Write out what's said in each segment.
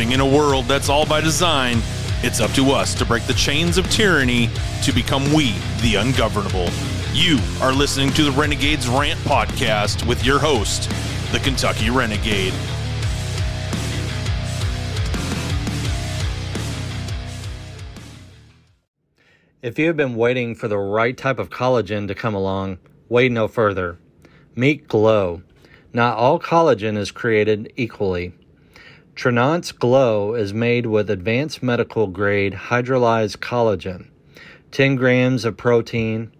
Living in a world that's all by design, it's up to us to break the chains of tyranny to become we, the ungovernable. You are listening to the Renegades Rant Podcast with your host, the Kentucky Renegade. If you have been waiting for the right type of collagen to come along, wait no further. Meet Glow. Not all collagen is created equally. Trinance Glow is made with advanced medical grade hydrolyzed collagen, 10 grams of protein,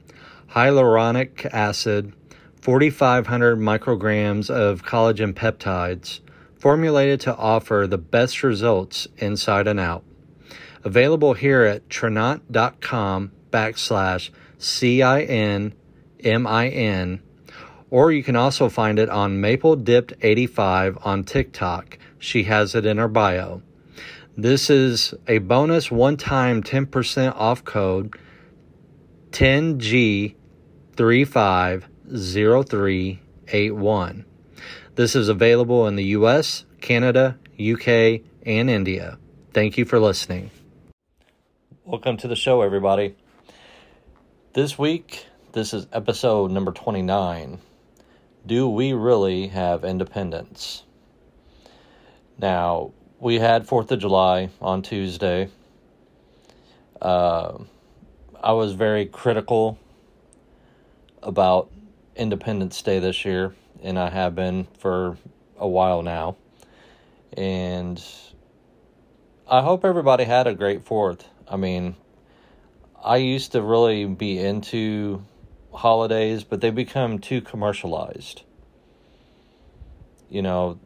hyaluronic acid, 4,500 micrograms of collagen peptides, formulated to offer the best results inside and out. Available here at trinance.com backslash C-I-N-M-I-N, or you can also find it on Maple Dipped 85 on TikTok. She has it in her bio. This is a bonus one-time 10% off code 10G350381. This is available in the US, Canada, UK, and India. Thank you for listening. Welcome to the show, everybody. This week, this is episode number 29. Do we really have independence? Now, we had 4th of July on Tuesday. Uh, I was very critical about Independence Day this year, and I have been for a while now. And I hope everybody had a great 4th. I mean, I used to really be into holidays, but they become too commercialized. You know,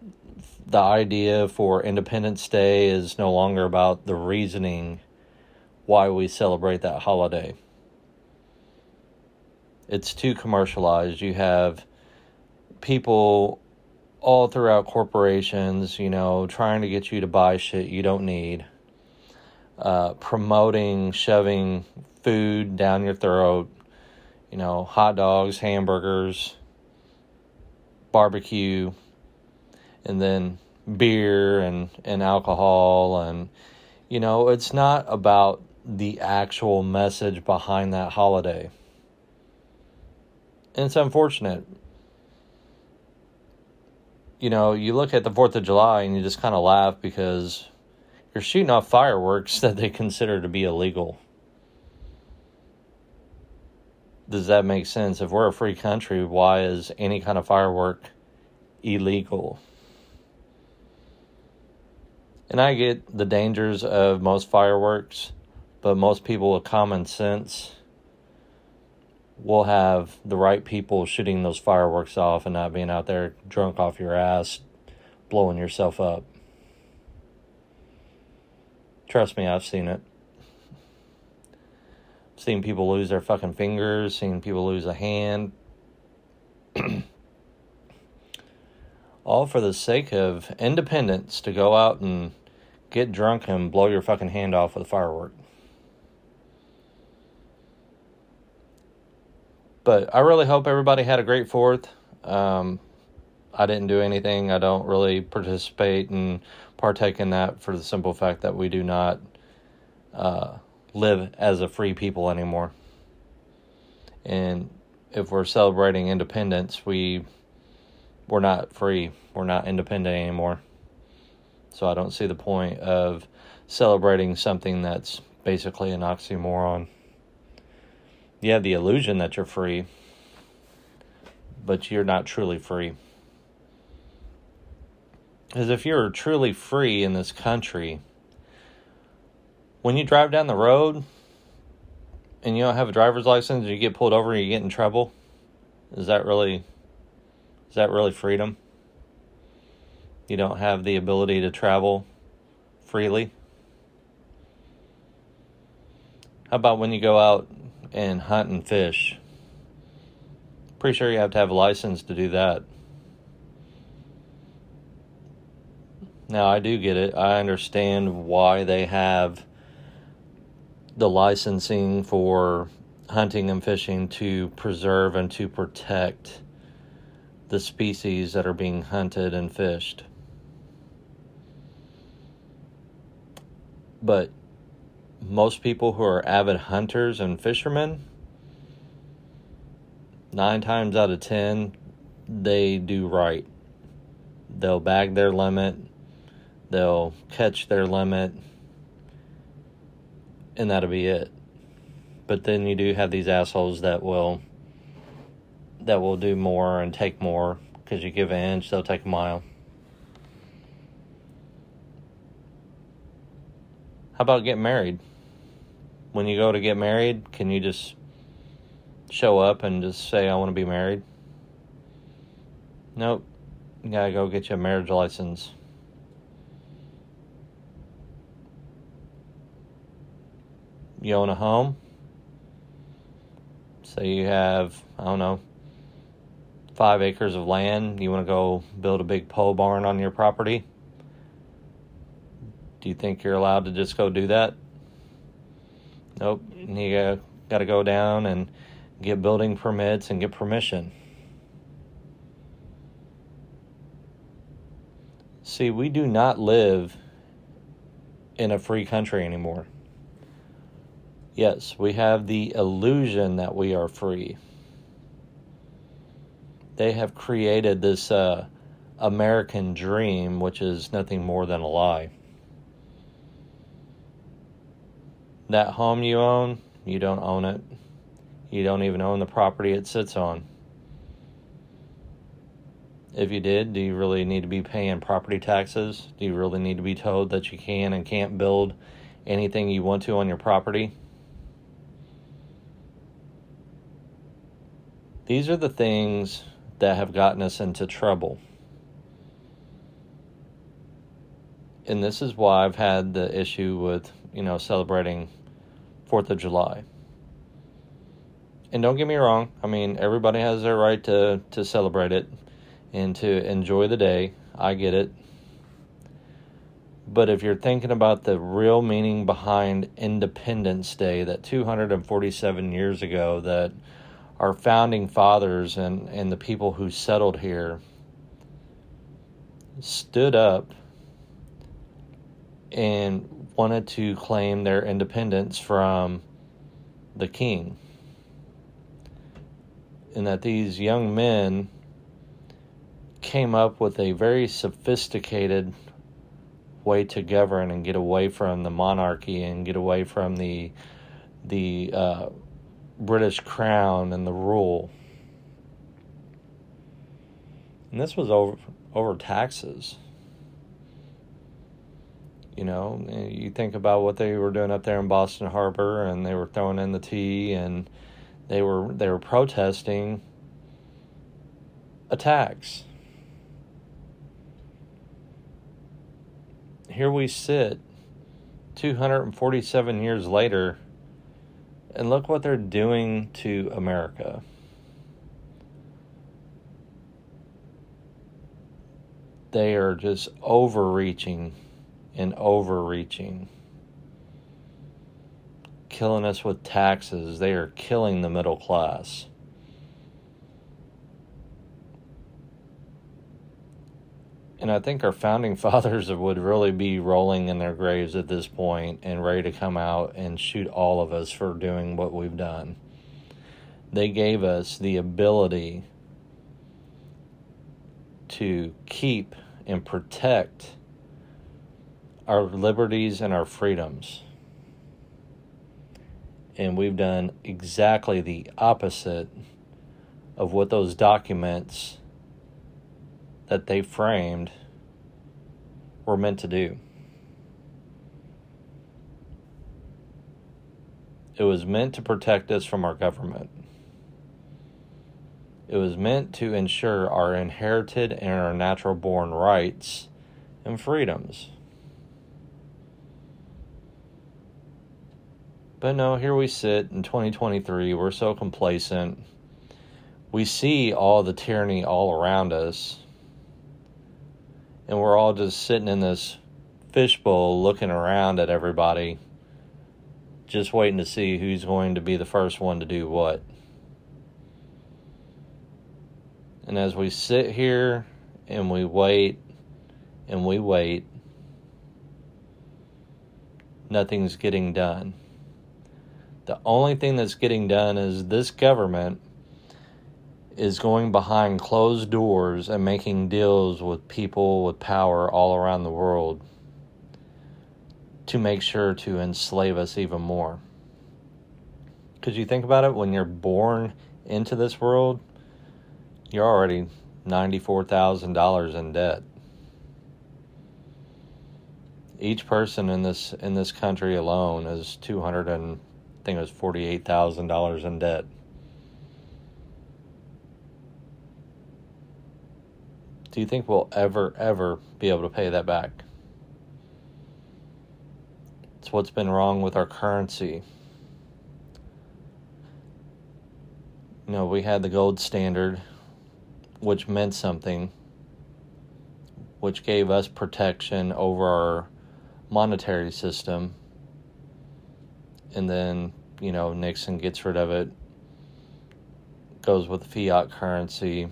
the idea for Independence Day is no longer about the reasoning why we celebrate that holiday. It's too commercialized. You have people all throughout corporations, you know, trying to get you to buy shit you don't need, uh, promoting shoving food down your throat, you know, hot dogs, hamburgers, barbecue, and then beer and, and alcohol. And, you know, it's not about the actual message behind that holiday. And it's unfortunate. You know, you look at the 4th of July and you just kind of laugh because you're shooting off fireworks that they consider to be illegal. Does that make sense? If we're a free country, why is any kind of firework illegal? And I get the dangers of most fireworks, but most people with common sense will have the right people shooting those fireworks off and not being out there drunk off your ass, blowing yourself up. Trust me, I've seen it. seen people lose their fucking fingers, seen people lose a hand. All for the sake of independence to go out and get drunk and blow your fucking hand off with a firework. But I really hope everybody had a great fourth. Um, I didn't do anything. I don't really participate and partake in that for the simple fact that we do not uh, live as a free people anymore. And if we're celebrating independence, we we're not free. We're not independent anymore. So I don't see the point of celebrating something that's basically an oxymoron. You have the illusion that you're free, but you're not truly free. Because if you're truly free in this country, when you drive down the road and you don't have a driver's license you get pulled over and you get in trouble, is that really is that really freedom? You don't have the ability to travel freely. How about when you go out and hunt and fish? Pretty sure you have to have a license to do that. Now, I do get it. I understand why they have the licensing for hunting and fishing to preserve and to protect the species that are being hunted and fished. But most people who are avid hunters and fishermen, nine times out of ten, they do right. They'll bag their limit, they'll catch their limit, and that'll be it. But then you do have these assholes that will that will do more and take more because you give an inch, they'll take a mile. How about getting married? When you go to get married, can you just show up and just say, I want to be married? Nope. You gotta go get you a marriage license. You own a home? Say you have, I don't know, five acres of land. You want to go build a big pole barn on your property? Do you think you're allowed to just go do that? Nope. You got to go down and get building permits and get permission. See, we do not live in a free country anymore. Yes, we have the illusion that we are free. They have created this uh, American dream, which is nothing more than a lie. That home you own, you don't own it. You don't even own the property it sits on. If you did, do you really need to be paying property taxes? Do you really need to be told that you can and can't build anything you want to on your property? These are the things that have gotten us into trouble. And this is why I've had the issue with, you know, celebrating 4th of July. And don't get me wrong, I mean, everybody has their right to, to celebrate it and to enjoy the day. I get it. But if you're thinking about the real meaning behind Independence Day, that 247 years ago, that our founding fathers and, and the people who settled here stood up and wanted to claim their independence from the king. And that these young men came up with a very sophisticated way to govern and get away from the monarchy and get away from the the uh, British crown and the rule. And this was over over taxes. You know, you think about what they were doing up there in Boston Harbor, and they were throwing in the tea, and they were they were protesting a tax. here we sit 247 years later, and look what they're doing to America. They are just overreaching and overreaching, killing us with taxes. They are killing the middle class. And I think our founding fathers would really be rolling in their graves at this point and ready to come out and shoot all of us for doing what we've done. They gave us the ability to keep and protect our liberties and our freedoms. And we've done exactly the opposite of what those documents that they framed were meant to do. It was meant to protect us from our government. It was meant to ensure our inherited and our natural born rights and freedoms. But no, here we sit in 2023. We're so complacent. We see all the tyranny all around us and we're all just sitting in this fishbowl looking around at everybody, just waiting to see who's going to be the first one to do what. And as we sit here and we wait and we wait, nothing's getting done. The only thing that's getting done is this government is going behind closed doors and making deals with people with power all around the world to make sure to enslave us even more. Because you think about it, when you're born into this world, you're already $94,000 in debt. Each person in this in this country alone is 200 and I think it was $48,000 in debt. Do you think we'll ever ever be able to pay that back? It's what's been wrong with our currency. You know, we had the gold standard which meant something, which gave us protection over our monetary system. And then, you know, Nixon gets rid of it, goes with fiat currency,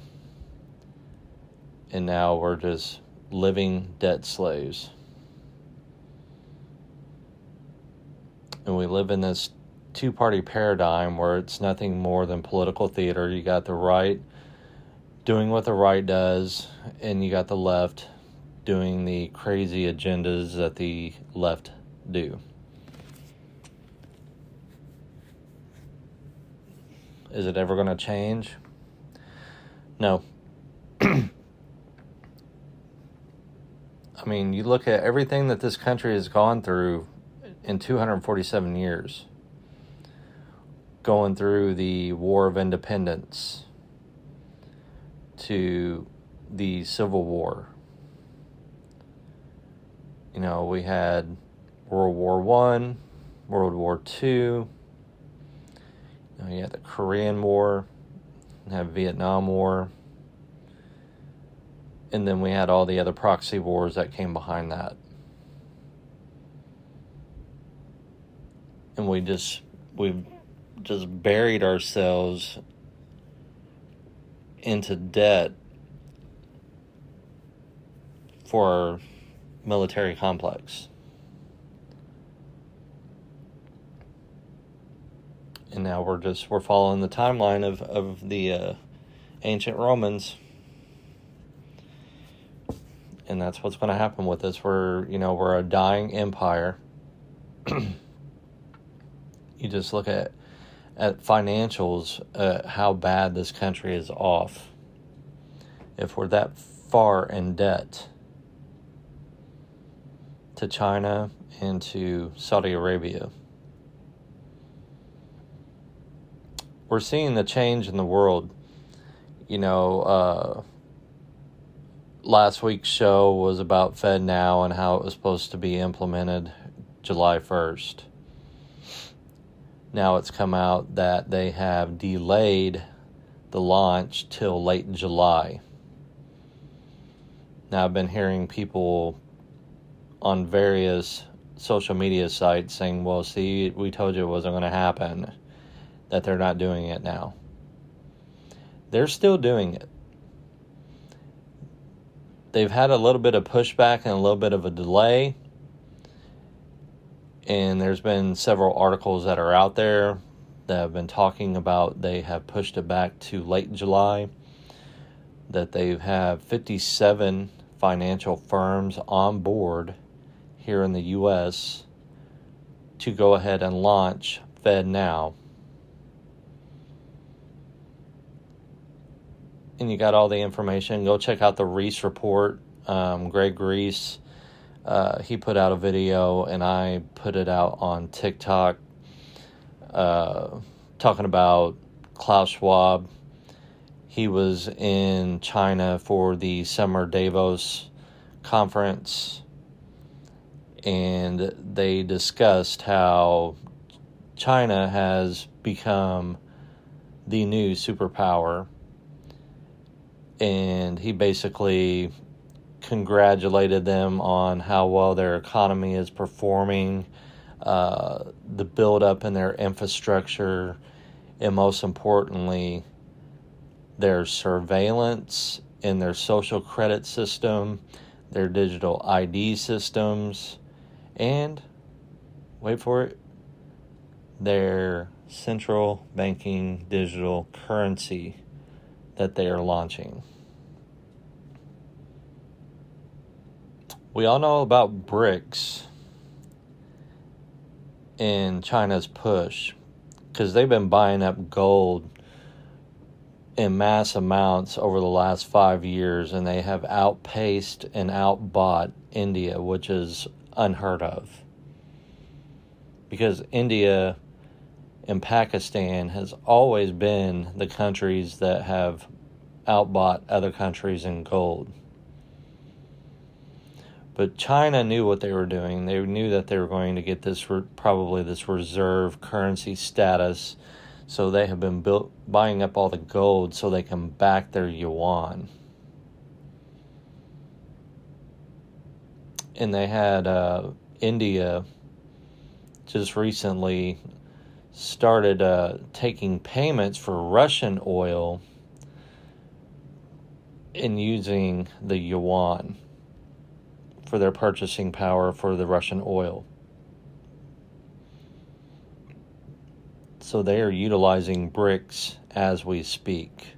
and now we're just living debt slaves. And we live in this two party paradigm where it's nothing more than political theater. You got the right doing what the right does, and you got the left doing the crazy agendas that the left do. Is it ever going to change? No. I mean, you look at everything that this country has gone through in 247 years, going through the War of Independence to the Civil War. You know, we had World War One, World War Two. You, know, you had the Korean War, you had Vietnam War, and then we had all the other proxy wars that came behind that. And we just we've just buried ourselves into debt for our military complex. And now we're just we're following the timeline of of the uh, ancient Romans, and that's what's going to happen with us. We're you know we're a dying empire. you just look at at financials, uh, how bad this country is off. If we're that far in debt to China and to Saudi Arabia, we're seeing the change in the world. You know, uh, last week's show was about FedNow and how it was supposed to be implemented July 1st now it's come out that they have delayed the launch till late July. Now I've been hearing people on various social media sites saying, well, see, we told you it wasn't going to happen, that they're not doing it now. They're still doing it. They've had a little bit of pushback and a little bit of a delay and there's been several articles that are out there that have been talking about they have pushed it back to late July, that they have 57 financial firms on board here in the U.S. to go ahead and launch FedNow. And you got all the information. Go check out the Reese report. Um, Greg Reese uh, he put out a video and I put it out on TikTok uh, talking about Klaus Schwab. He was in China for the summer Davos conference and they discussed how China has become the new superpower. And he basically congratulated them on how well their economy is performing, uh, the buildup in their infrastructure, and most importantly, their surveillance in their social credit system, their digital ID systems, and wait for it, their central banking digital currency that they are launching. We all know about BRICS and China's push because they've been buying up gold in mass amounts over the last five years, and they have outpaced and outbought India, which is unheard of. Because India and Pakistan has always been the countries that have outbought other countries in gold. But China knew what they were doing. They knew that they were going to get this re- probably this reserve currency status. So they have been built, buying up all the gold so they can back their yuan. And they had uh, India just recently started uh, taking payments for Russian oil and using the yuan for their purchasing power for the Russian oil. So they are utilizing BRICS as we speak.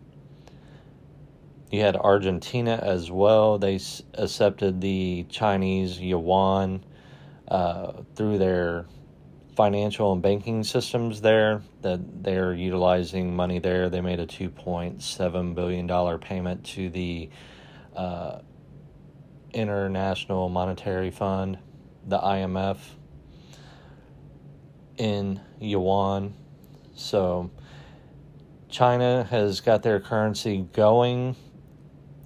You had Argentina as well. They accepted the Chinese yuan uh, through their financial and banking systems there that they're utilizing money there. They made a $2.7 billion payment to the uh, International Monetary Fund, the IMF, in yuan. So China has got their currency going.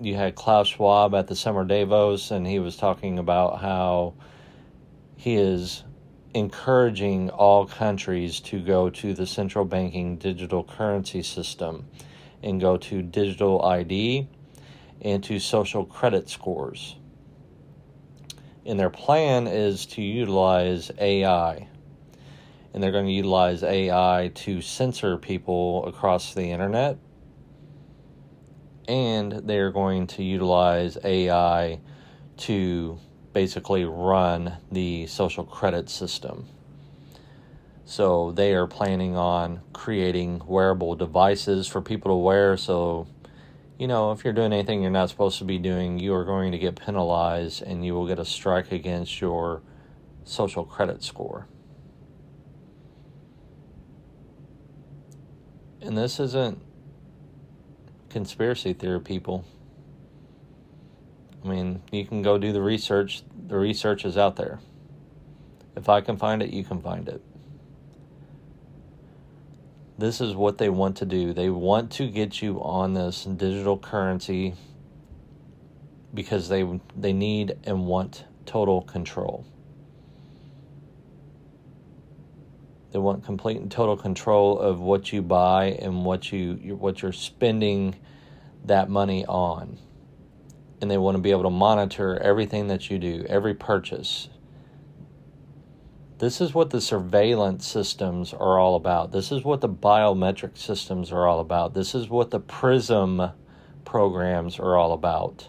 You had Klaus Schwab at the Summer Davos, and he was talking about how he is encouraging all countries to go to the central banking digital currency system and go to digital ID and to social credit scores and their plan is to utilize AI. And they're going to utilize AI to censor people across the internet. And they're going to utilize AI to basically run the social credit system. So they are planning on creating wearable devices for people to wear so you know, if you're doing anything you're not supposed to be doing, you are going to get penalized and you will get a strike against your social credit score. And this isn't conspiracy theory, people. I mean, you can go do the research. The research is out there. If I can find it, you can find it this is what they want to do. They want to get you on this digital currency because they they need and want total control. They want complete and total control of what you buy and what you what you're spending that money on. And they want to be able to monitor everything that you do, every purchase, this is what the surveillance systems are all about. This is what the biometric systems are all about. This is what the PRISM programs are all about.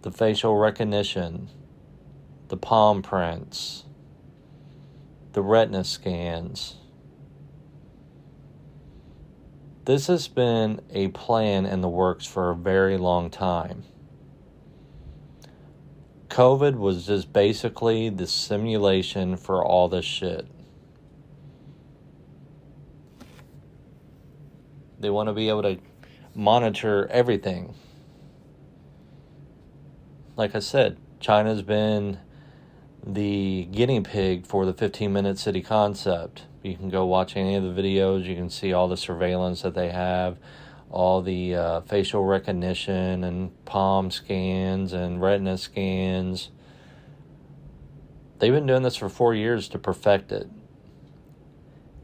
The facial recognition, the palm prints, the retina scans. This has been a plan in the works for a very long time. COVID was just basically the simulation for all this shit. They want to be able to monitor everything. Like I said, China's been the guinea pig for the 15 minute city concept. You can go watch any of the videos, you can see all the surveillance that they have all the uh, facial recognition and palm scans and retina scans. They've been doing this for four years to perfect it.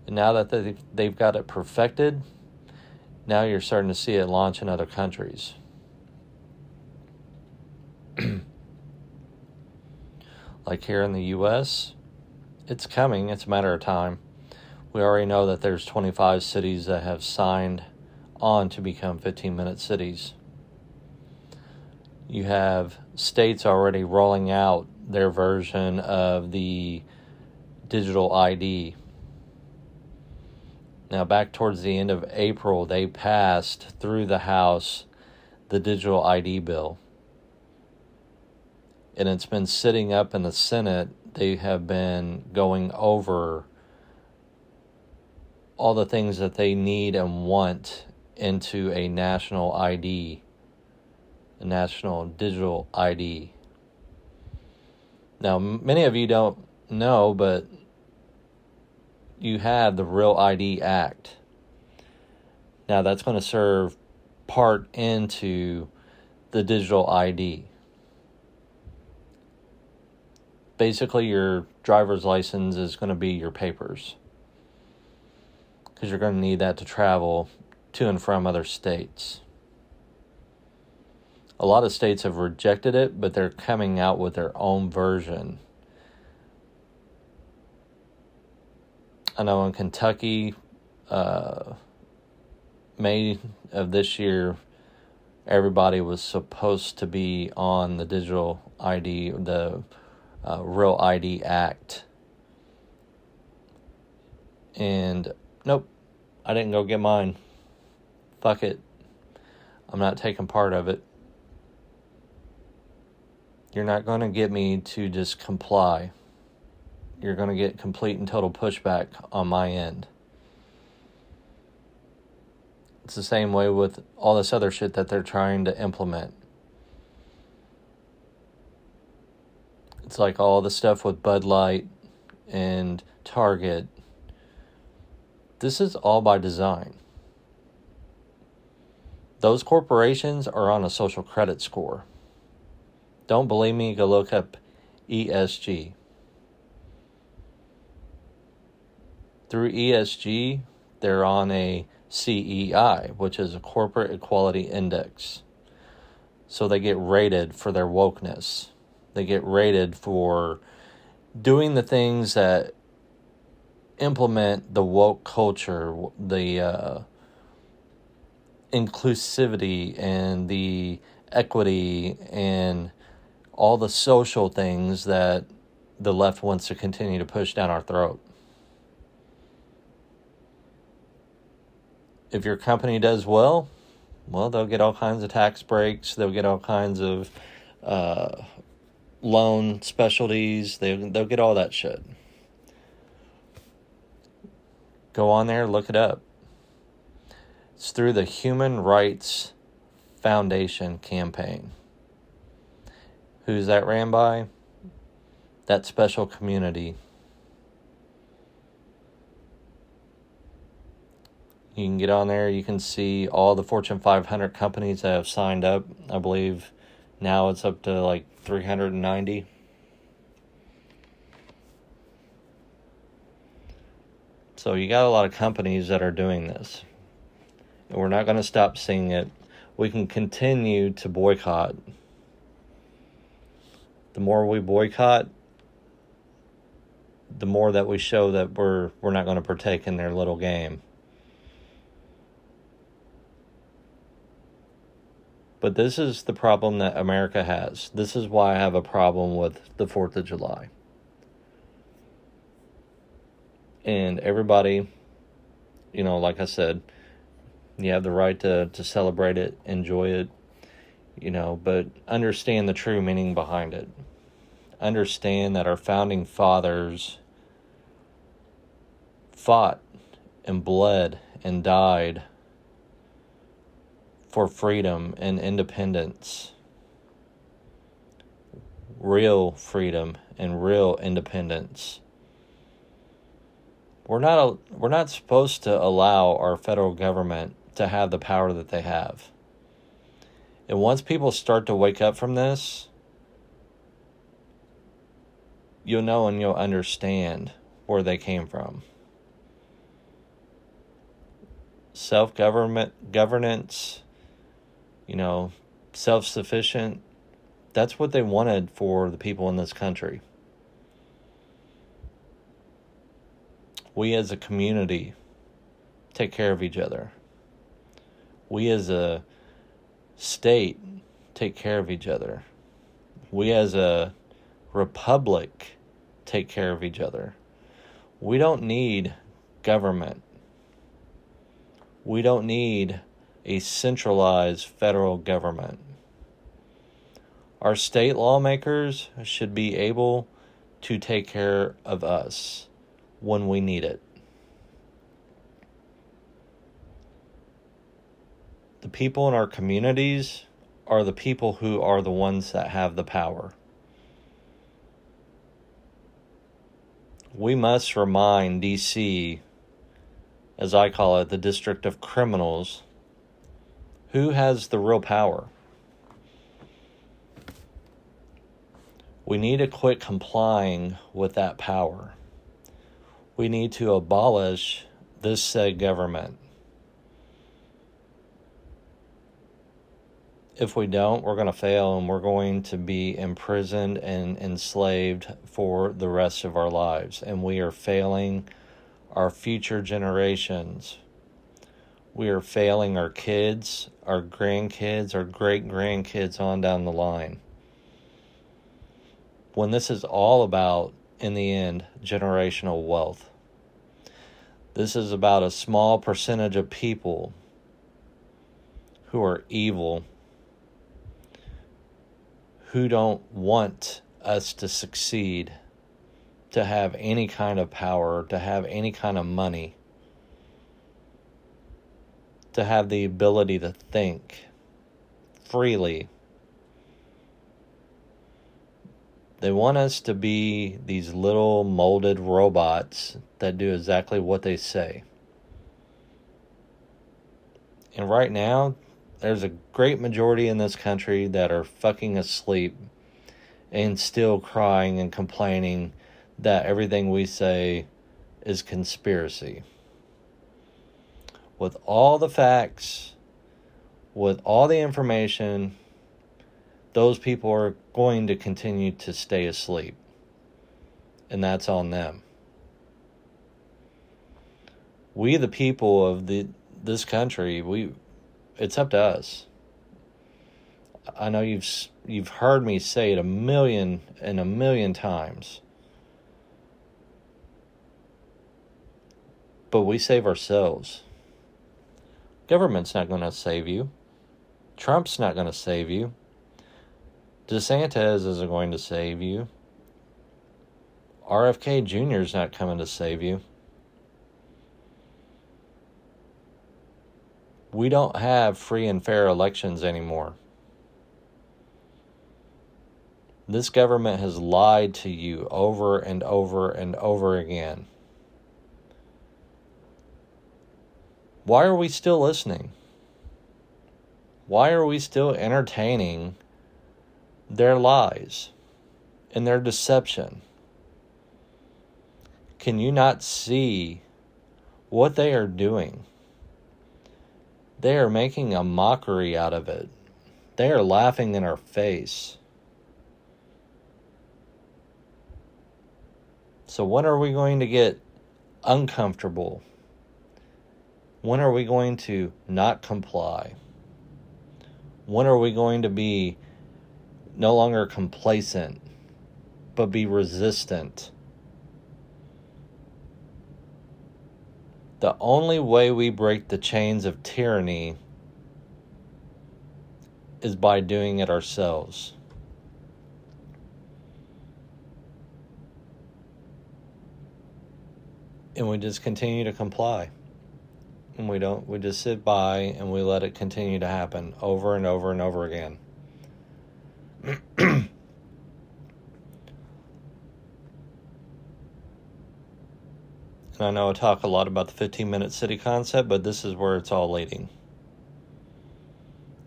And now that they've, they've got it perfected, now you're starting to see it launch in other countries. like here in the US, it's coming, it's a matter of time. We already know that there's 25 cities that have signed on to become 15 minute cities. You have states already rolling out their version of the digital ID. Now, back towards the end of April, they passed through the House the digital ID bill. And it's been sitting up in the Senate. They have been going over all the things that they need and want into a national ID, a national digital ID. Now, many of you don't know, but you have the Real ID Act. Now, that's going to serve part into the digital ID. Basically, your driver's license is going to be your papers because you're going to need that to travel to and from other states. A lot of states have rejected it, but they're coming out with their own version. I know in Kentucky, uh, May of this year, everybody was supposed to be on the digital ID, the uh, Real ID Act. And nope, I didn't go get mine. Fuck it. I'm not taking part of it. You're not going to get me to just comply. You're going to get complete and total pushback on my end. It's the same way with all this other shit that they're trying to implement. It's like all the stuff with Bud Light and Target. This is all by design. Those corporations are on a social credit score. Don't believe me? Go look up ESG. Through ESG, they're on a CEI, which is a Corporate Equality Index. So they get rated for their wokeness. They get rated for doing the things that implement the woke culture, the uh, inclusivity and the equity and all the social things that the left wants to continue to push down our throat. If your company does well, well, they'll get all kinds of tax breaks. They'll get all kinds of uh, loan specialties. They they'll get all that shit. Go on there, look it up. It's through the Human Rights Foundation campaign. Who's that ran by? That special community. You can get on there, you can see all the Fortune 500 companies that have signed up. I believe now it's up to like 390. So you got a lot of companies that are doing this. We're not going to stop seeing it. We can continue to boycott. The more we boycott, the more that we show that we're we're not going to partake in their little game. But this is the problem that America has. This is why I have a problem with the 4th of July. and everybody, you know, like I said, you have the right to, to celebrate it, enjoy it, you know, but understand the true meaning behind it. Understand that our founding fathers fought and bled and died for freedom and independence. Real freedom and real independence we're not we're not supposed to allow our federal government to have the power that they have. And once people start to wake up from this, you'll know and you'll understand where they came from. Self government governance, you know, self sufficient, that's what they wanted for the people in this country. we as a community take care of each other. We as a state take care of each other. We as a republic take care of each other. We don't need government. We don't need a centralized federal government. Our state lawmakers should be able to take care of us when we need it. The people in our communities are the people who are the ones that have the power. We must remind DC, as I call it, the District of Criminals, who has the real power. We need to quit complying with that power. We need to abolish this said government. If we don't, we're going to fail and we're going to be imprisoned and enslaved for the rest of our lives. And we are failing our future generations. We are failing our kids, our grandkids, our great grandkids on down the line when this is all about, in the end, generational wealth. This is about a small percentage of people who are evil, who don't want us to succeed, to have any kind of power, to have any kind of money, to have the ability to think freely They want us to be these little molded robots that do exactly what they say. And right now, there's a great majority in this country that are fucking asleep and still crying and complaining that everything we say is conspiracy. With all the facts, with all the information, those people are going to continue to stay asleep. And that's on them. We the people of the this country, we it's up to us. I know you've you've heard me say it a million and a million times. But we save ourselves. Government's not going to save you. Trump's not going to save you. DeSantis isn't going to save you. RFK Jr. is not coming to save you. We don't have free and fair elections anymore. This government has lied to you over and over and over again. Why are we still listening? Why are we still entertaining their lies and their deception. Can you not see what they are doing? They are making a mockery out of it. They are laughing in our face. So, when are we going to get uncomfortable? When are we going to not comply? When are we going to be no longer complacent, but be resistant. The only way we break the chains of tyranny is by doing it ourselves. And we just continue to comply. And we don't, we just sit by and we let it continue to happen over and over and over again. and I know I talk a lot about the 15 minute city concept, but this is where it's all leading.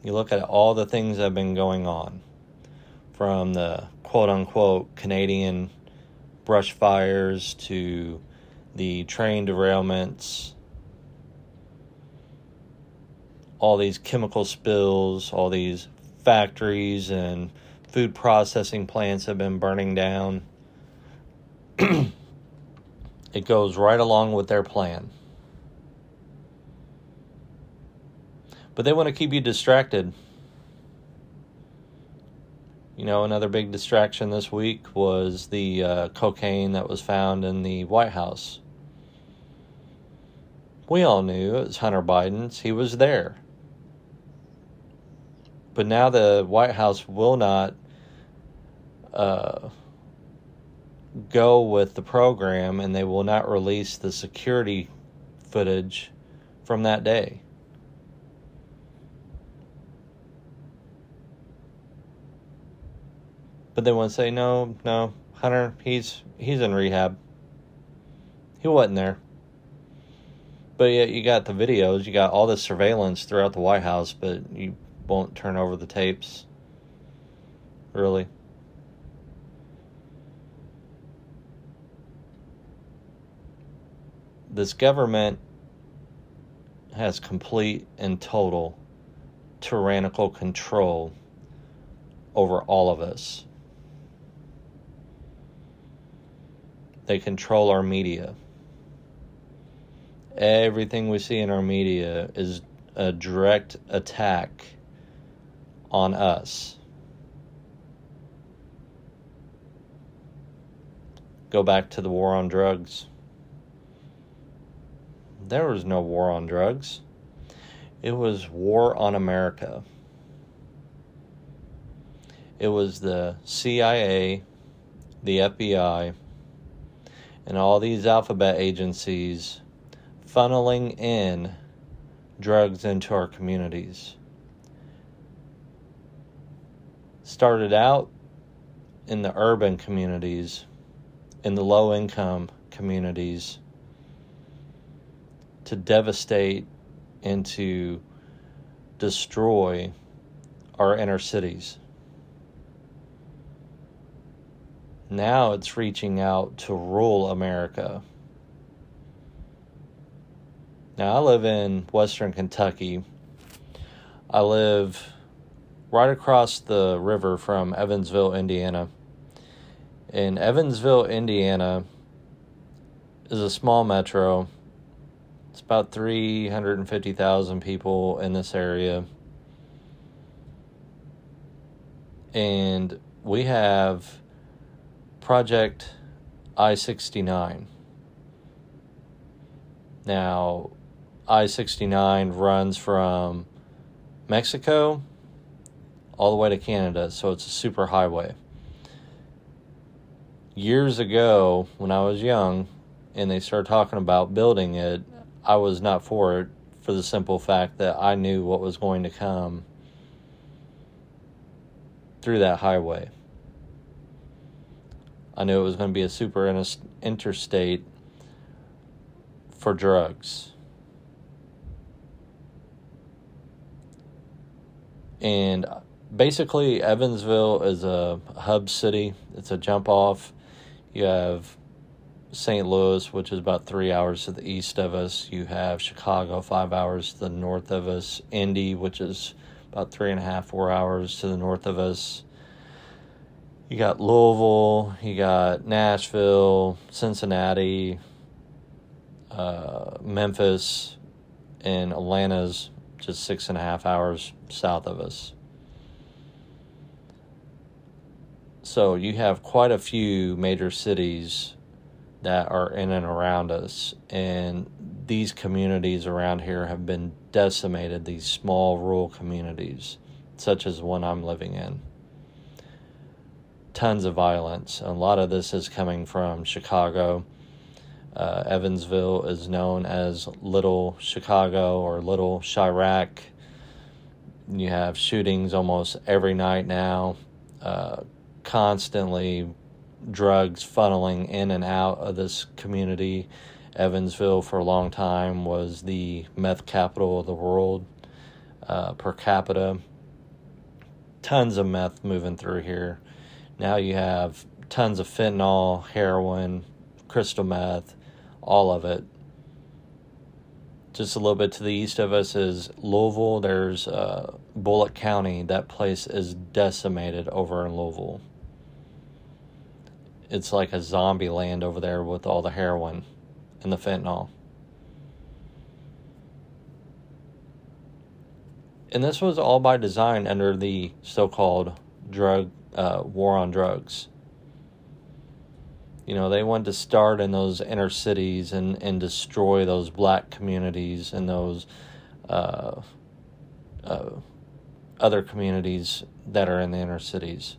You look at all the things that have been going on from the quote unquote Canadian brush fires to the train derailments, all these chemical spills, all these factories and food processing plants have been burning down. it goes right along with their plan. But they want to keep you distracted. You know, another big distraction this week was the uh, cocaine that was found in the White House. We all knew it was Hunter Biden's. He was there. But now the White House will not uh, go with the program and they will not release the security footage from that day. But they want to say no, no, Hunter, he's he's in rehab. He wasn't there. But yet you got the videos, you got all the surveillance throughout the White House, but you won't turn over the tapes. Really. This government has complete and total tyrannical control over all of us. They control our media. Everything we see in our media is a direct attack on us. Go back to the war on drugs. There was no war on drugs. It was war on America. It was the CIA, the FBI, and all these alphabet agencies funneling in drugs into our communities. Started out in the urban communities, in the low income communities, to devastate and to destroy our inner cities. Now it's reaching out to rural America. Now, I live in Western Kentucky. I live right across the river from Evansville, Indiana. And Evansville, Indiana is a small metro. It's about 350,000 people in this area. And we have Project I 69. Now, I 69 runs from Mexico all the way to Canada, so it's a super highway. Years ago, when I was young and they started talking about building it, I was not for it for the simple fact that I knew what was going to come through that highway. I knew it was going to be a super interstate for drugs. And uh, basically, Evansville is a hub city, it's a jump off. You have St. Louis, which is about three hours to the east of us. You have Chicago, five hours to the north of us. Indy, which is about three and a half, four hours to the north of us you got Louisville, you got Nashville, Cincinnati, uh, Memphis, and Atlanta's just six and a half hours south of us. So you have quite a few major cities that are in and around us, and these communities around here have been decimated, these small rural communities, such as the one I'm living in tons of violence. A lot of this is coming from Chicago. Uh, Evansville is known as Little Chicago or Little Chiraq. You have shootings almost every night now, uh, constantly drugs funneling in and out of this community. Evansville, for a long time, was the meth capital of the world uh, per capita. Tons of meth moving through here. Now you have tons of fentanyl, heroin, crystal meth, all of it. Just a little bit to the east of us is Louisville. There's uh, Bullitt County. That place is decimated over in Louisville. It's like a zombie land over there with all the heroin and the fentanyl. And this was all by design under the so called drug uh, war on drugs. You know, they wanted to start in those inner cities and, and destroy those black communities and those uh, uh, other communities that are in the inner cities.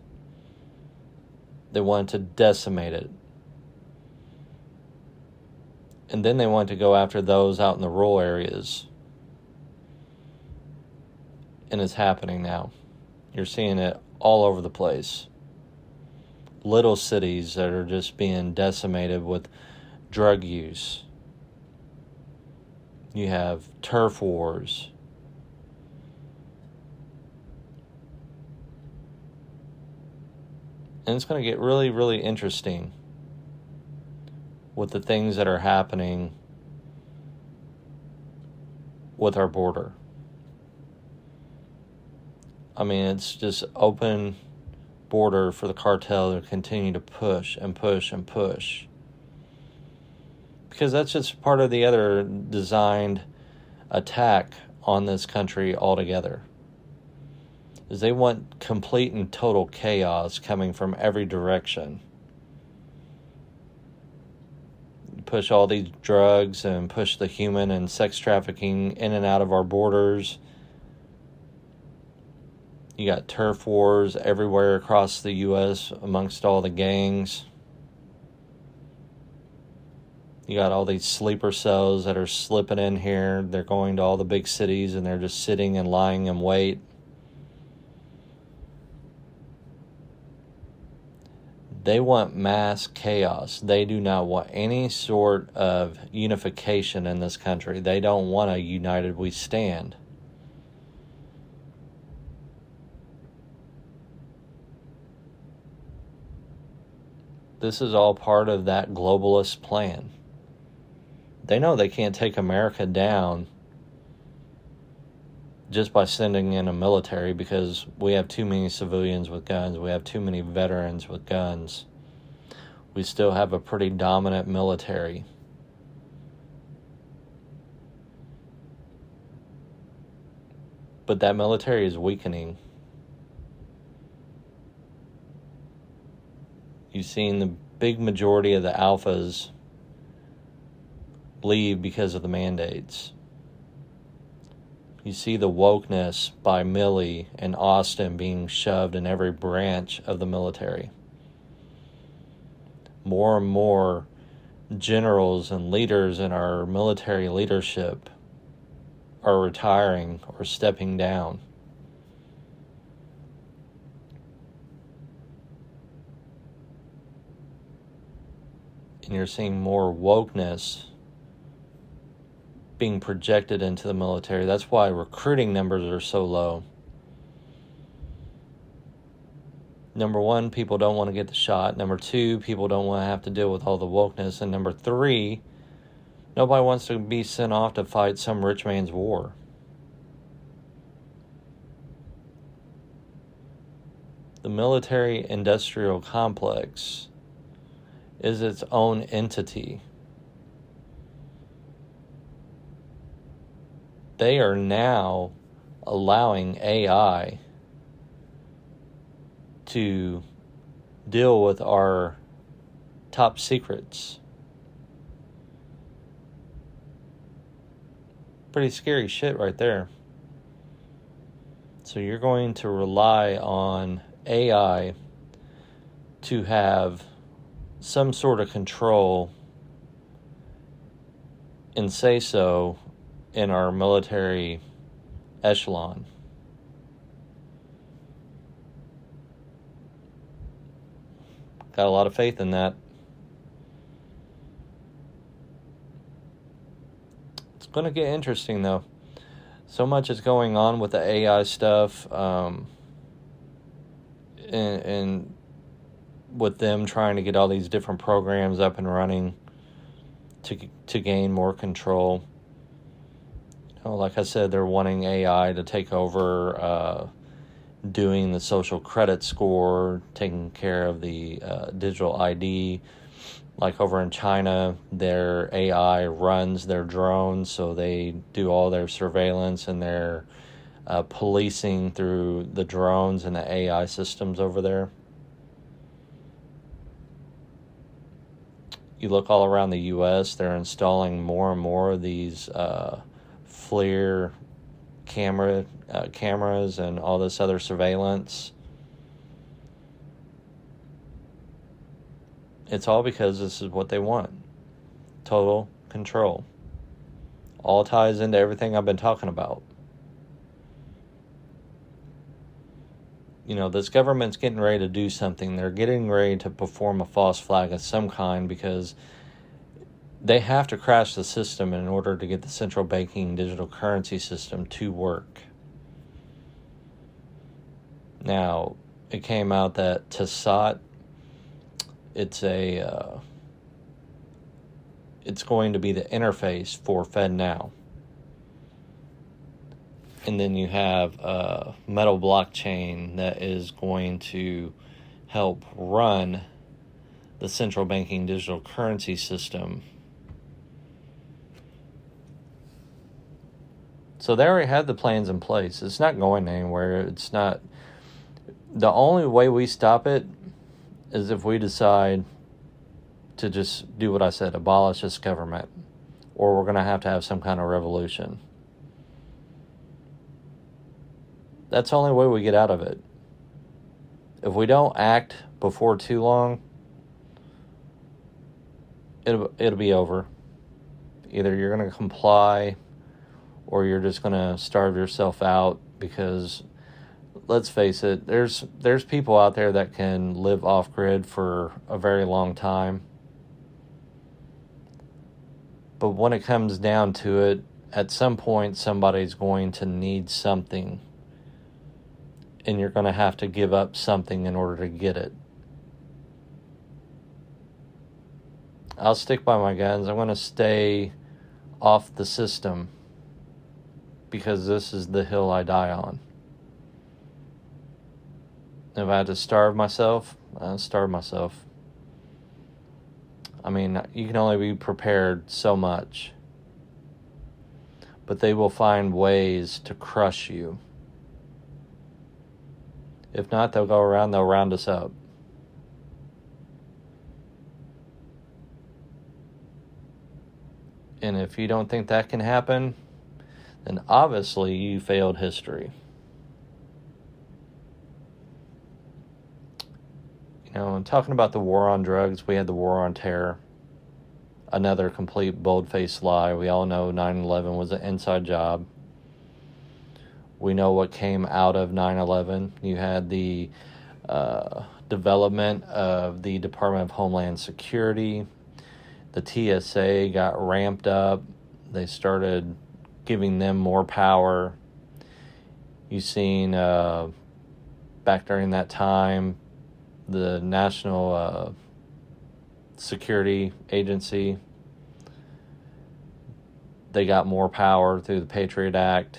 They want to decimate it. And then they want to go after those out in the rural areas. And it's happening now. You're seeing it all over the place. Little cities that are just being decimated with drug use. You have turf wars. And it's going to get really, really interesting with the things that are happening with our border. I mean, it's just open border for the cartel to continue to push and push and push. Because that's just part of the other designed attack on this country altogether. Is they want complete and total chaos coming from every direction. Push all these drugs and push the human and sex trafficking in and out of our borders you got turf wars everywhere across the U.S. amongst all the gangs. You got all these sleeper cells that are slipping in here. They're going to all the big cities and they're just sitting and lying in wait. They want mass chaos. They do not want any sort of unification in this country. They don't want a united we stand. This is all part of that globalist plan. They know they can't take America down just by sending in a military because we have too many civilians with guns, we have too many veterans with guns. We still have a pretty dominant military. But that military is weakening. you've seen the big majority of the alphas leave because of the mandates. You see the wokeness by Milley and Austin being shoved in every branch of the military. More and more generals and leaders in our military leadership are retiring or stepping down. and you're seeing more wokeness being projected into the military. That's why recruiting numbers are so low. Number one, people don't want to get the shot. Number two, people don't want to have to deal with all the wokeness. And number three, nobody wants to be sent off to fight some rich man's war. The military industrial complex is its own entity. They are now allowing AI to deal with our top secrets. Pretty scary shit right there. So you're going to rely on AI to have some sort of control and say so in our military echelon. Got a lot of faith in that. It's going to get interesting though. So much is going on with the AI stuff. Um, and, and with them trying to get all these different programs up and running to to gain more control know, like I said, they're wanting AI to take over uh, doing the social credit score, taking care of the uh, digital ID. Like over in China, their AI runs their drones, so they do all their surveillance and their uh, policing through the drones and the AI systems over there. You look all around the U.S., they're installing more and more of these. Uh, FLIR camera uh, cameras and all this other surveillance. It's all because this is what they want total control. All ties into everything I've been talking about. You know, this government's getting ready to do something. They're getting ready to perform a false flag of some kind because they have to crash the system in order to get the central banking digital currency system to work. Now, it came out that TSAT, it's a, uh, it's going to be the interface for FedNow. And then you have a metal blockchain that is going to help run the central banking digital currency system. So they already had the plans in place. It's not going anywhere. It's not the only way we stop it is if we decide to just do what I said, abolish this government, or we're going to have to have some kind of revolution. That's the only way we get out of it. If we don't act before too long, it'll, it'll be over. Either you're going to comply or you're just going to starve yourself out because let's face it, there's there's people out there that can live off grid for a very long time. But when it comes down to it, at some point somebody's going to need something and you're going to have to give up something in order to get it. I'll stick by my guns. I'm going to stay off the system because this is the hill I die on. If I had to starve myself, I'd starve myself. I mean, you can only be prepared so much. But they will find ways to crush you. If not, they'll go around, they'll round us up. And if you don't think that can happen, then obviously you failed history. You know, and talking about the war on drugs, we had the war on terror. Another complete bold faced lie. We all know 9 11 was an inside job. We know what came out of 9 11. You had the uh, development of the Department of Homeland Security. The TSA got ramped up. They started giving them more power. You've seen uh, back during that time the National uh, Security Agency. They got more power through the Patriot Act.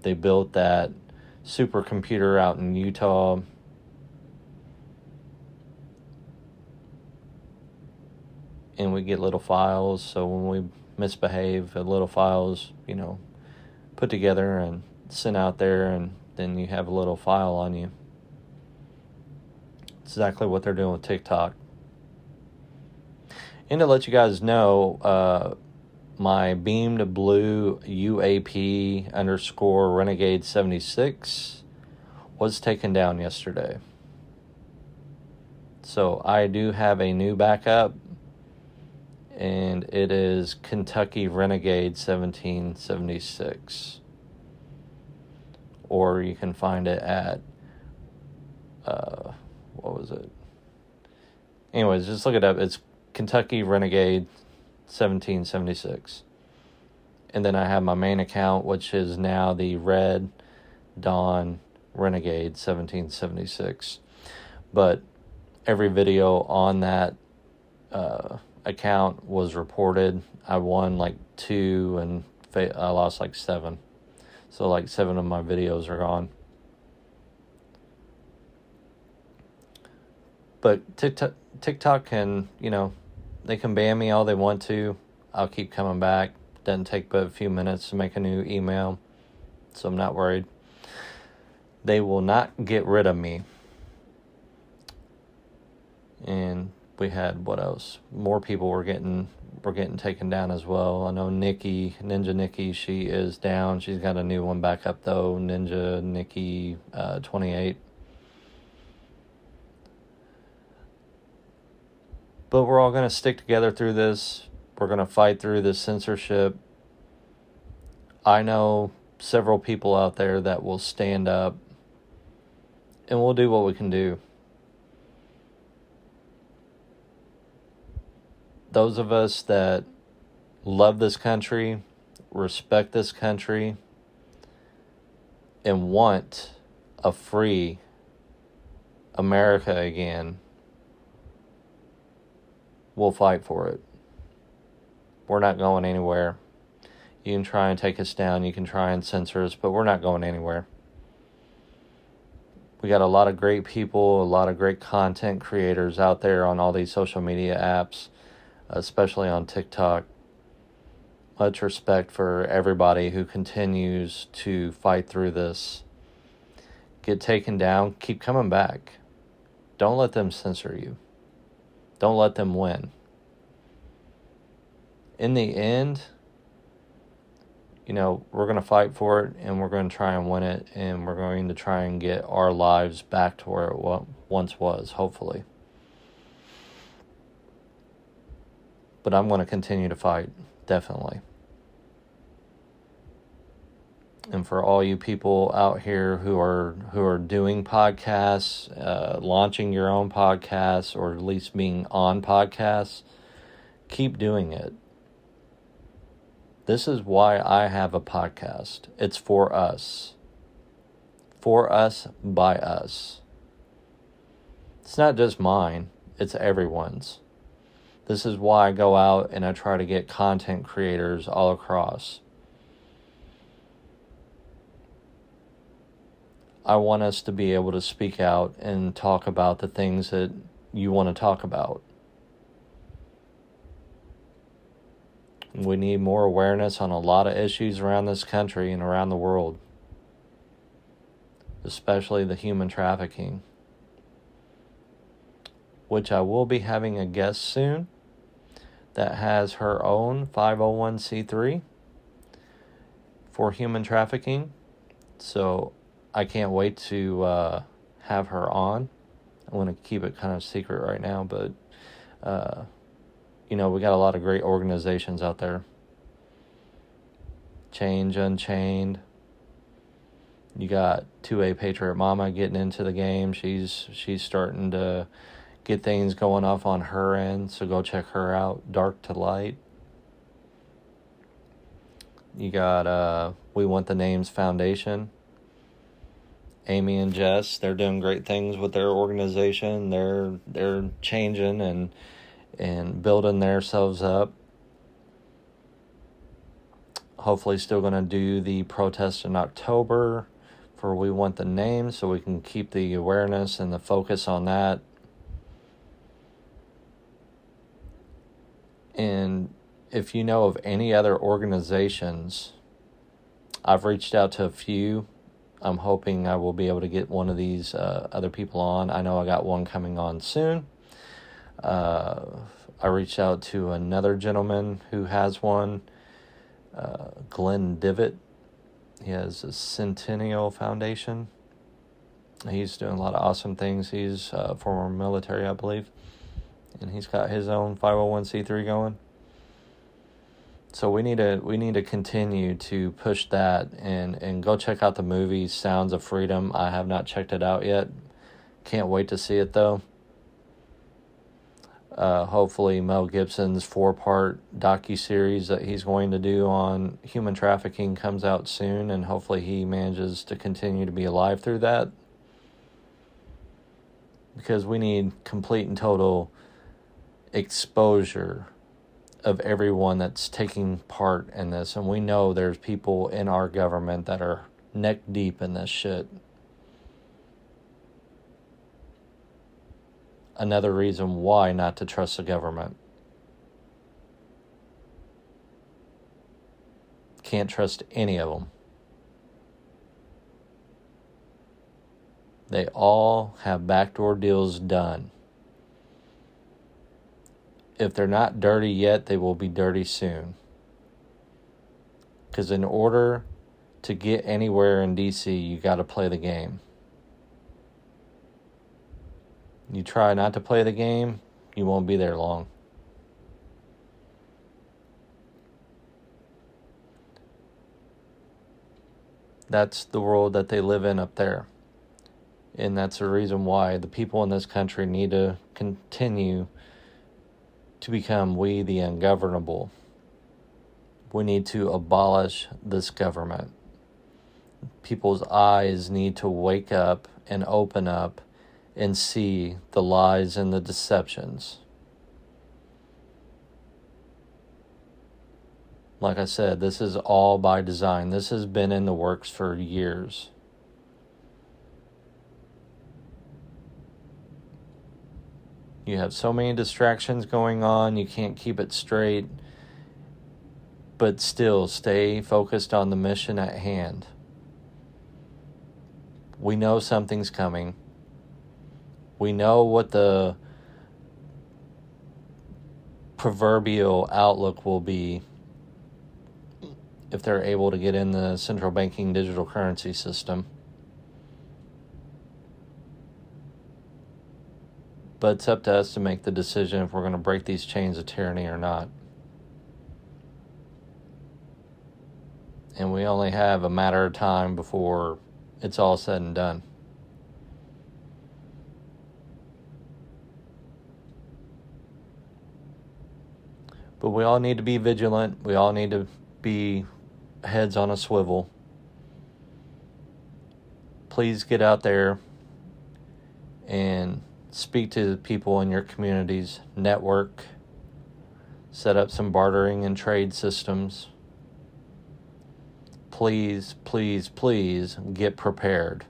They built that supercomputer out in Utah. And we get little files, so when we misbehave, a little files, you know, put together and sent out there, and then you have a little file on you It's exactly what they're doing with TikTok. And to let you guys know, uh, my beamed blue UAP underscore renegade 76 was taken down yesterday. So I do have a new backup, and it is Kentucky Renegade 1776. Or you can find it at uh, what was it? Anyways, just look it up. It's Kentucky Renegade 1776. And then I have my main account, which is now the Red Dawn Renegade 1776. But every video on that uh, account was reported. I won like two and I lost like seven. So, like, seven of my videos are gone. But TikTok, TikTok can, you know, they can ban me all they want to. I'll keep coming back. Doesn't take but a few minutes to make a new email, so I'm not worried. They will not get rid of me. And we had what else? More people were getting were getting taken down as well. I know Nikki Ninja Nikki, she is down. She's got a new one back up though. Ninja Nikki uh, twenty eight. But we're all to stick together through this. We're to fight through this censorship. I know several people out there that will stand up and we'll do what we can do. Those of us that love this country, respect this country, and want a free America again we'll fight for it. We're not going anywhere. You can try and take us down, you can try and censor us, but we're not going anywhere. We got a lot of great people, a lot of great content creators out there on all these social media apps, especially on TikTok. Much respect for everybody who continues to fight through this. Get taken down, keep coming back. Don't let them censor you. Don't let them win. In the end, you know, we're going to fight for it and we're going to try and win it and we're going to try and get our lives back to where it once was, hopefully. But I'm going to continue to fight, definitely. and for all you people out here who are who are doing podcasts, uh, launching your own podcasts, or at least being on podcasts, keep doing it. This is why I have a podcast. It's for us. For us, by us. It's not just mine, it's everyone's. This is why I go out and I try to get content creators all across I want us to be able to speak out and talk about the things that you want to talk about. We need more awareness on a lot of issues around this country and around the world, especially the human trafficking, which I will be having a guest soon that has her own 501c3 for human trafficking. So I can't wait to uh, have her on. I want to keep it kind of secret right now, but uh, you know, we got a lot of great organizations out there. Change Unchained. You got 2A Patriot Mama getting into the game. She's she's starting to get things going off on her end, so go check her out. Dark to Light. You got uh We Want the Names Foundation. Amy and Jess, they're doing great things with their organization. They're they're changing and and building themselves up. Hopefully, still going to do the protest in October for We Want the Name, so we can keep the awareness and the focus on that. And if you know of any other organizations, I've reached out to a few I'm hoping I will be able to get one of these uh, other people on. I know I got one coming on soon. Uh, I reached out to another gentleman who has one, uh, Glenn Divot. He has a Centennial Foundation. He's doing a lot of awesome things. He's uh, former military, I believe, and he's got his own 501c3 going so we need to we need to continue to push that and and go check out the movie Sounds of Freedom. I have not checked it out yet. Can't wait to see it though. Uh, hopefully Mel Gibson's four part docu series that he's going to do on human trafficking comes out soon, and hopefully he manages to continue to be alive through that. Because we need complete and total exposure of everyone that's taking part in this. And we know there's people in our government that are neck deep in this shit. Another reason why not to trust the government. Can't trust any of them. They all have backdoor deals done. If they're not dirty yet, they will be dirty soon. Because in order to get anywhere in DC, you got to play the game. You try not to play the game, you won't be there long. That's the world that they live in up there. And that's the reason why the people in this country need to continue to become we the ungovernable. We need to abolish this government. People's eyes need to wake up and open up and see the lies and the deceptions. Like I said, this is all by design. This has been in the works for years. You have so many distractions going on, you can't keep it straight. But still, stay focused on the mission at hand. We know something's coming. We know what the proverbial outlook will be if they're able to get in the central banking digital currency system. But it's up to us to make the decision if we're going to break these chains of tyranny or not. And we only have a matter of time before it's all said and done. But we all need to be vigilant. We all need to be heads on a swivel. Please get out there and speak to people in your communities, network, set up some bartering and trade systems. Please, please, please get prepared.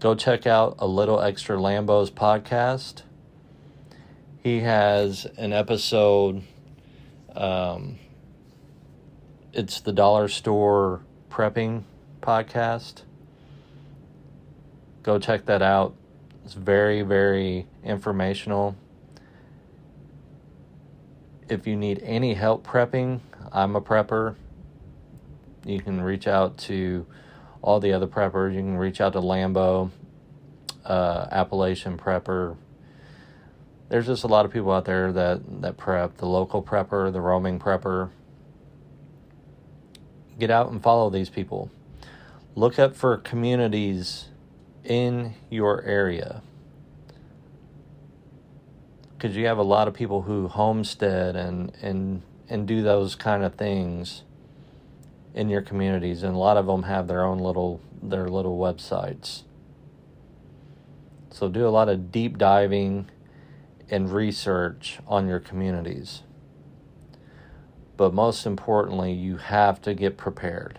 Go check out a little extra Lambos podcast. He has an episode. Um, it's the dollar store prepping podcast go check that out. It's very, very informational. If you need any help prepping, I'm a prepper. You can reach out to all the other preppers. You can reach out to Lambo, uh, Appalachian Prepper. There's just a lot of people out there that, that prep the local prepper, the roaming prepper. Get out and follow these people. Look up for communities in your area. Because you have a lot of people who homestead and, and, and do those kind of things in your communities, and a lot of them have their own little their little websites. So do a lot of deep diving and research on your communities. But most importantly, you have to get prepared.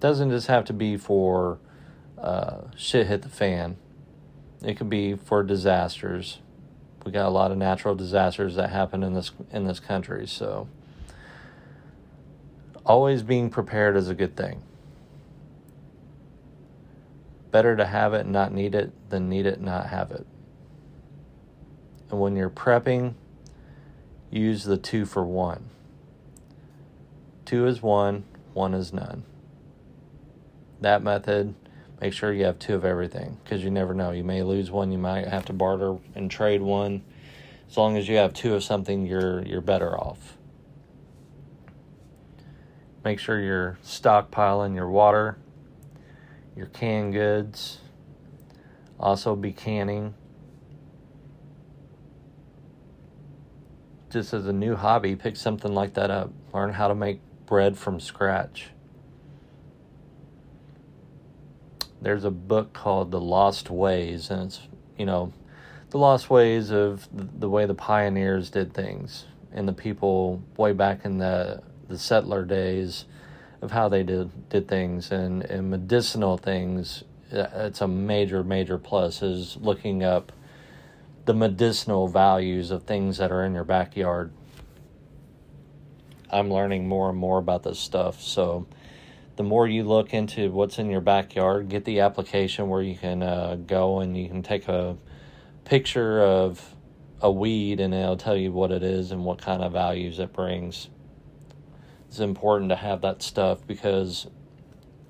Doesn't just have to be for uh, shit hit the fan. It could be for disasters. We got a lot of natural disasters that happen in this in this country, so always being prepared is a good thing. Better to have it and not need it than need it and not have it. And when you're prepping, use the two for one. Two is one, one is none. That method make sure you have two of everything because you never know. You may lose one, you might have to barter and trade one. As long as you have two of something, you're you're better off. Make sure you're stockpiling your water, your canned goods. Also be canning. Just as a new hobby, pick something like that up. Learn how to make bread from scratch. There's a book called The Lost Ways, and it's, you know, the lost ways of the way the pioneers did things and the people way back in the, the settler days of how they did, did things and, and medicinal things. Uh, it's a major, major plus is looking up the medicinal values of things that are in your backyard. I'm learning more and more about this stuff, so the more you look into what's in your backyard, get the application where you can uh, go and you can take a picture of a weed and it'll tell you what it is and what kind of values it brings. It's important to have that stuff because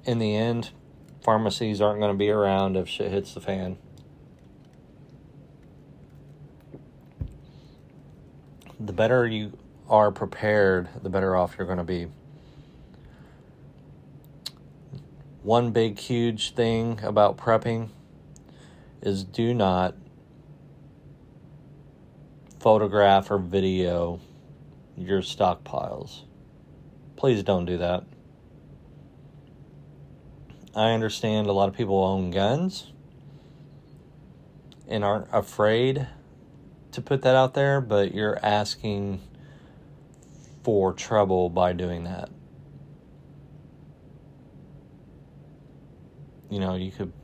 in the end, pharmacies aren't going to be around if shit hits the fan. The better you are prepared, the better off you're going to be. One big, huge thing about prepping is do not photograph or video your stockpiles. Please don't do that. I understand a lot of people own guns and aren't afraid to put that out there, but you're asking for trouble by doing that. You know, you could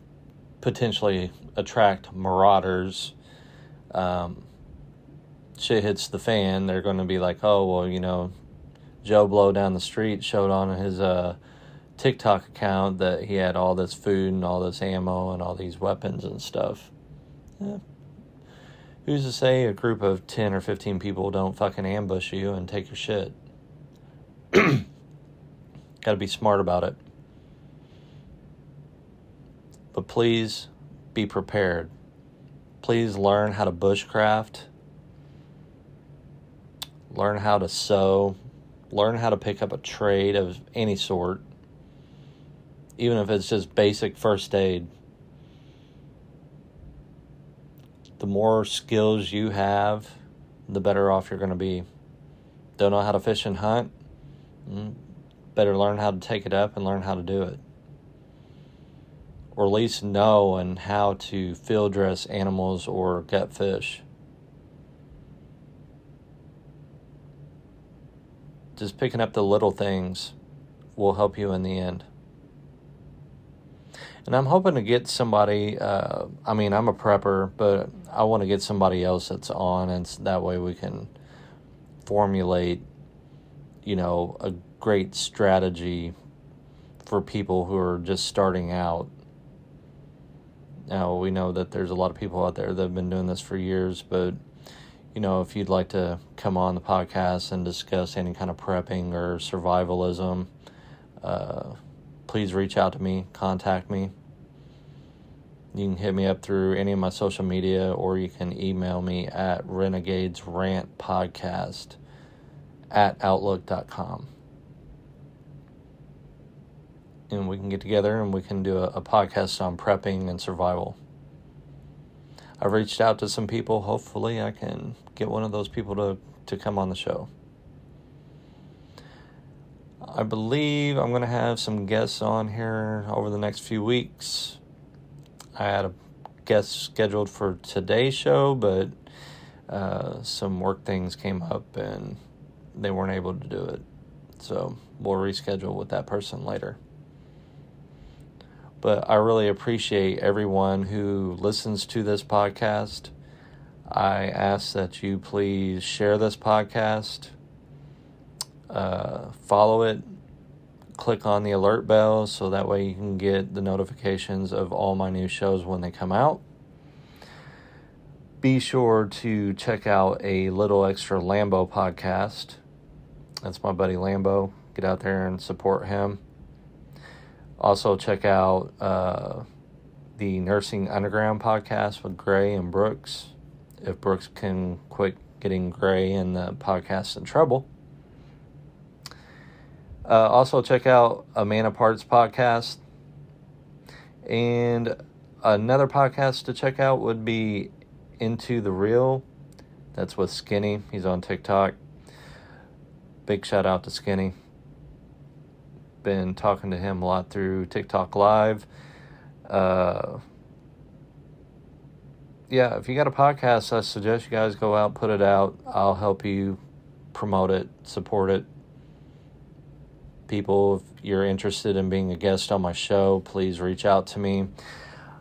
potentially attract marauders. Um, shit hits the fan, they're going to be like, oh, well, you know, Joe Blow down the street showed on his uh, TikTok account that he had all this food and all this ammo and all these weapons and stuff. Yeah. Who's to say a group of 10 or 15 people don't fucking ambush you and take your shit? Gotta be smart about it. But please be prepared. Please learn how to bushcraft. Learn how to sew. Learn how to pick up a trade of any sort even if it's just basic first aid. The more skills you have, the better off you're going to be. Don't know how to fish and hunt? Mm, better learn how to take it up and learn how to do it. Or at least know and how to field dress animals or gut fish. Just picking up the little things will help you in the end and I'm hoping to get somebody. Uh, I mean, I'm a prepper, but I want to get somebody else that's on, and that way we can formulate, you know, a great strategy for people who are just starting out. Now we know that there's a lot of people out there that have been doing this for years, but you know, if you'd like to come on the podcast and discuss any kind of prepping or survivalism, uh, please reach out to me, contact me. You can hit me up through any of my social media or you can email me at renegades rant podcast at outlook.com. And we can get together and we can do a, a podcast on prepping and survival. I've reached out to some people. Hopefully, I can get one of those people to, to come on the show. I believe I'm going to have some guests on here over the next few weeks. I had a guest scheduled for today's show, but uh, some work things came up and they weren't able to do it. So we'll reschedule with that person later. But I really appreciate everyone who listens to this podcast. I ask that you please share this podcast uh, follow it, click on the alert bell so that way you can get the notifications of all my new shows when they come out. Be sure to check out a little extra Lambo podcast. That's my buddy Lambo. Get out there and support him. Also, check out uh, the Nursing Underground podcast with Gray and Brooks. If Brooks can quit getting Gray in the podcast in trouble. Uh, also, check out a Man of Parts podcast. And another podcast to check out would be Into the Real. That's with Skinny. He's on TikTok. Big shout out to Skinny. Been talking to him a lot through TikTok Live. Uh, yeah, if you got a podcast, I suggest you guys go out, put it out. I'll help you promote it, support it people, if you're interested in being a guest on my show, please reach out to me.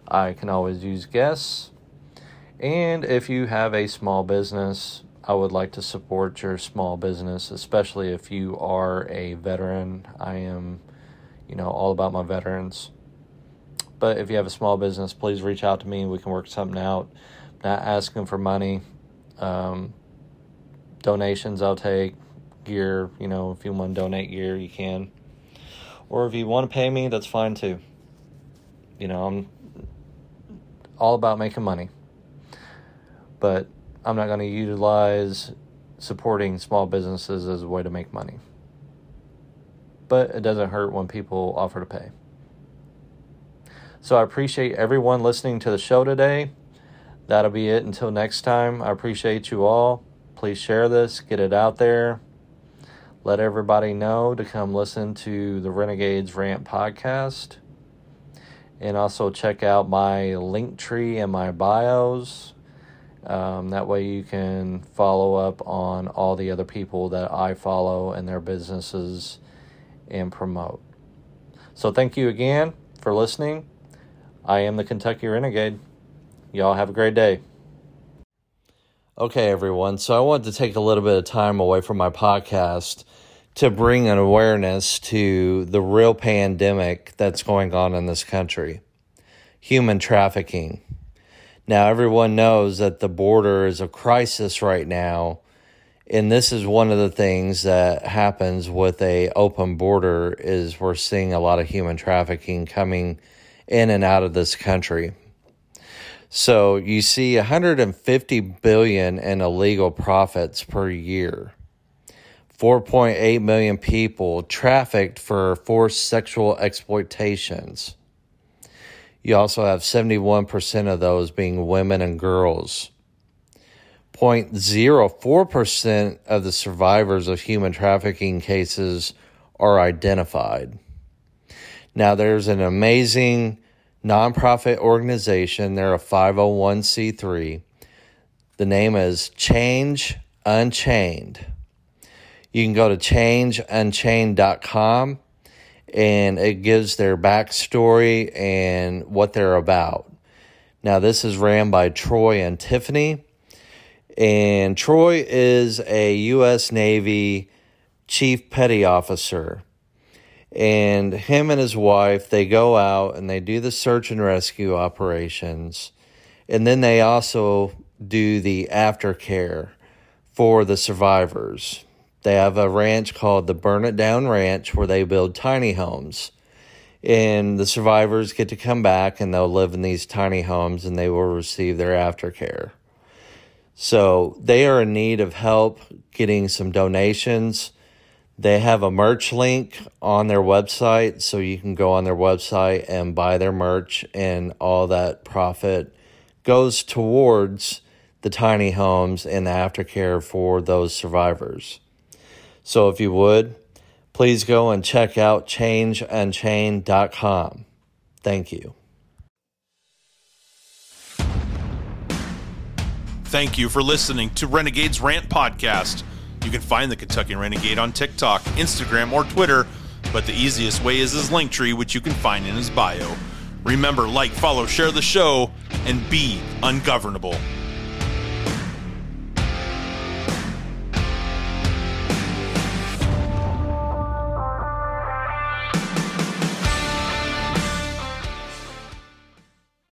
I can always use guests. And if you have a small business, I would like to support your small business, especially if you are a veteran. I am you know, all about my veterans. But if you have a small business, please reach out to me. We can work something out. not asking for money. Um, donations I'll take. Gear, you know, if you want to donate gear, you can. Or if you want to pay me, that's fine too. You know, I'm all about making money. But I'm not going to utilize supporting small businesses as a way to make money. But it doesn't hurt when people offer to pay. So I appreciate everyone listening to the show today. That'll be it until next time. I appreciate you all. Please share this, get it out there. Let everybody know to come listen to the Renegades Rant podcast. And also check out my link tree and my bios. Um, that way you can follow up on all the other people that I follow and their businesses and promote. So thank you again for listening. I am the Kentucky Renegade. Y'all have a great day. Okay, everyone. So I wanted to take a little bit of time away from my podcast to bring an awareness to the real pandemic that's going on in this country human trafficking. Now, everyone knows that the border is a crisis right now. And this is one of the things that happens with a open border is we're seeing a lot of human trafficking coming in and out of this country. So you see 150 billion in illegal profits per year. 4.8 million people trafficked for forced sexual exploitations. You also have 71% of those being women and girls. 0.04% of the survivors of human trafficking cases are identified. Now, there's an amazing nonprofit organization. They're a 501c3. The name is Change Unchained. You can go to changeunchained.com and it gives their backstory and what they're about. Now, this is ran by Troy and Tiffany. And Troy is a U.S. Navy Chief Petty Officer and him and his wife they go out and they do the search and rescue operations and then they also do the aftercare for the survivors they have a ranch called the burn it down ranch where they build tiny homes. And the survivors get to come back and they'll live in these tiny homes and they will receive their aftercare. So they are in need of help getting some donations. They have a merch link on their website, so you can go on their website and buy their merch, and all that profit goes towards the tiny homes and the aftercare for those survivors. So if you would, please go and check out changeunchained.com. Thank you. Thank you for listening to Renegades Rant Podcast. You can find the Kentucky Renegade on TikTok, Instagram, or Twitter, but the easiest way is his link tree, which you can find in his bio. Remember, like, follow, share the show, and be ungovernable.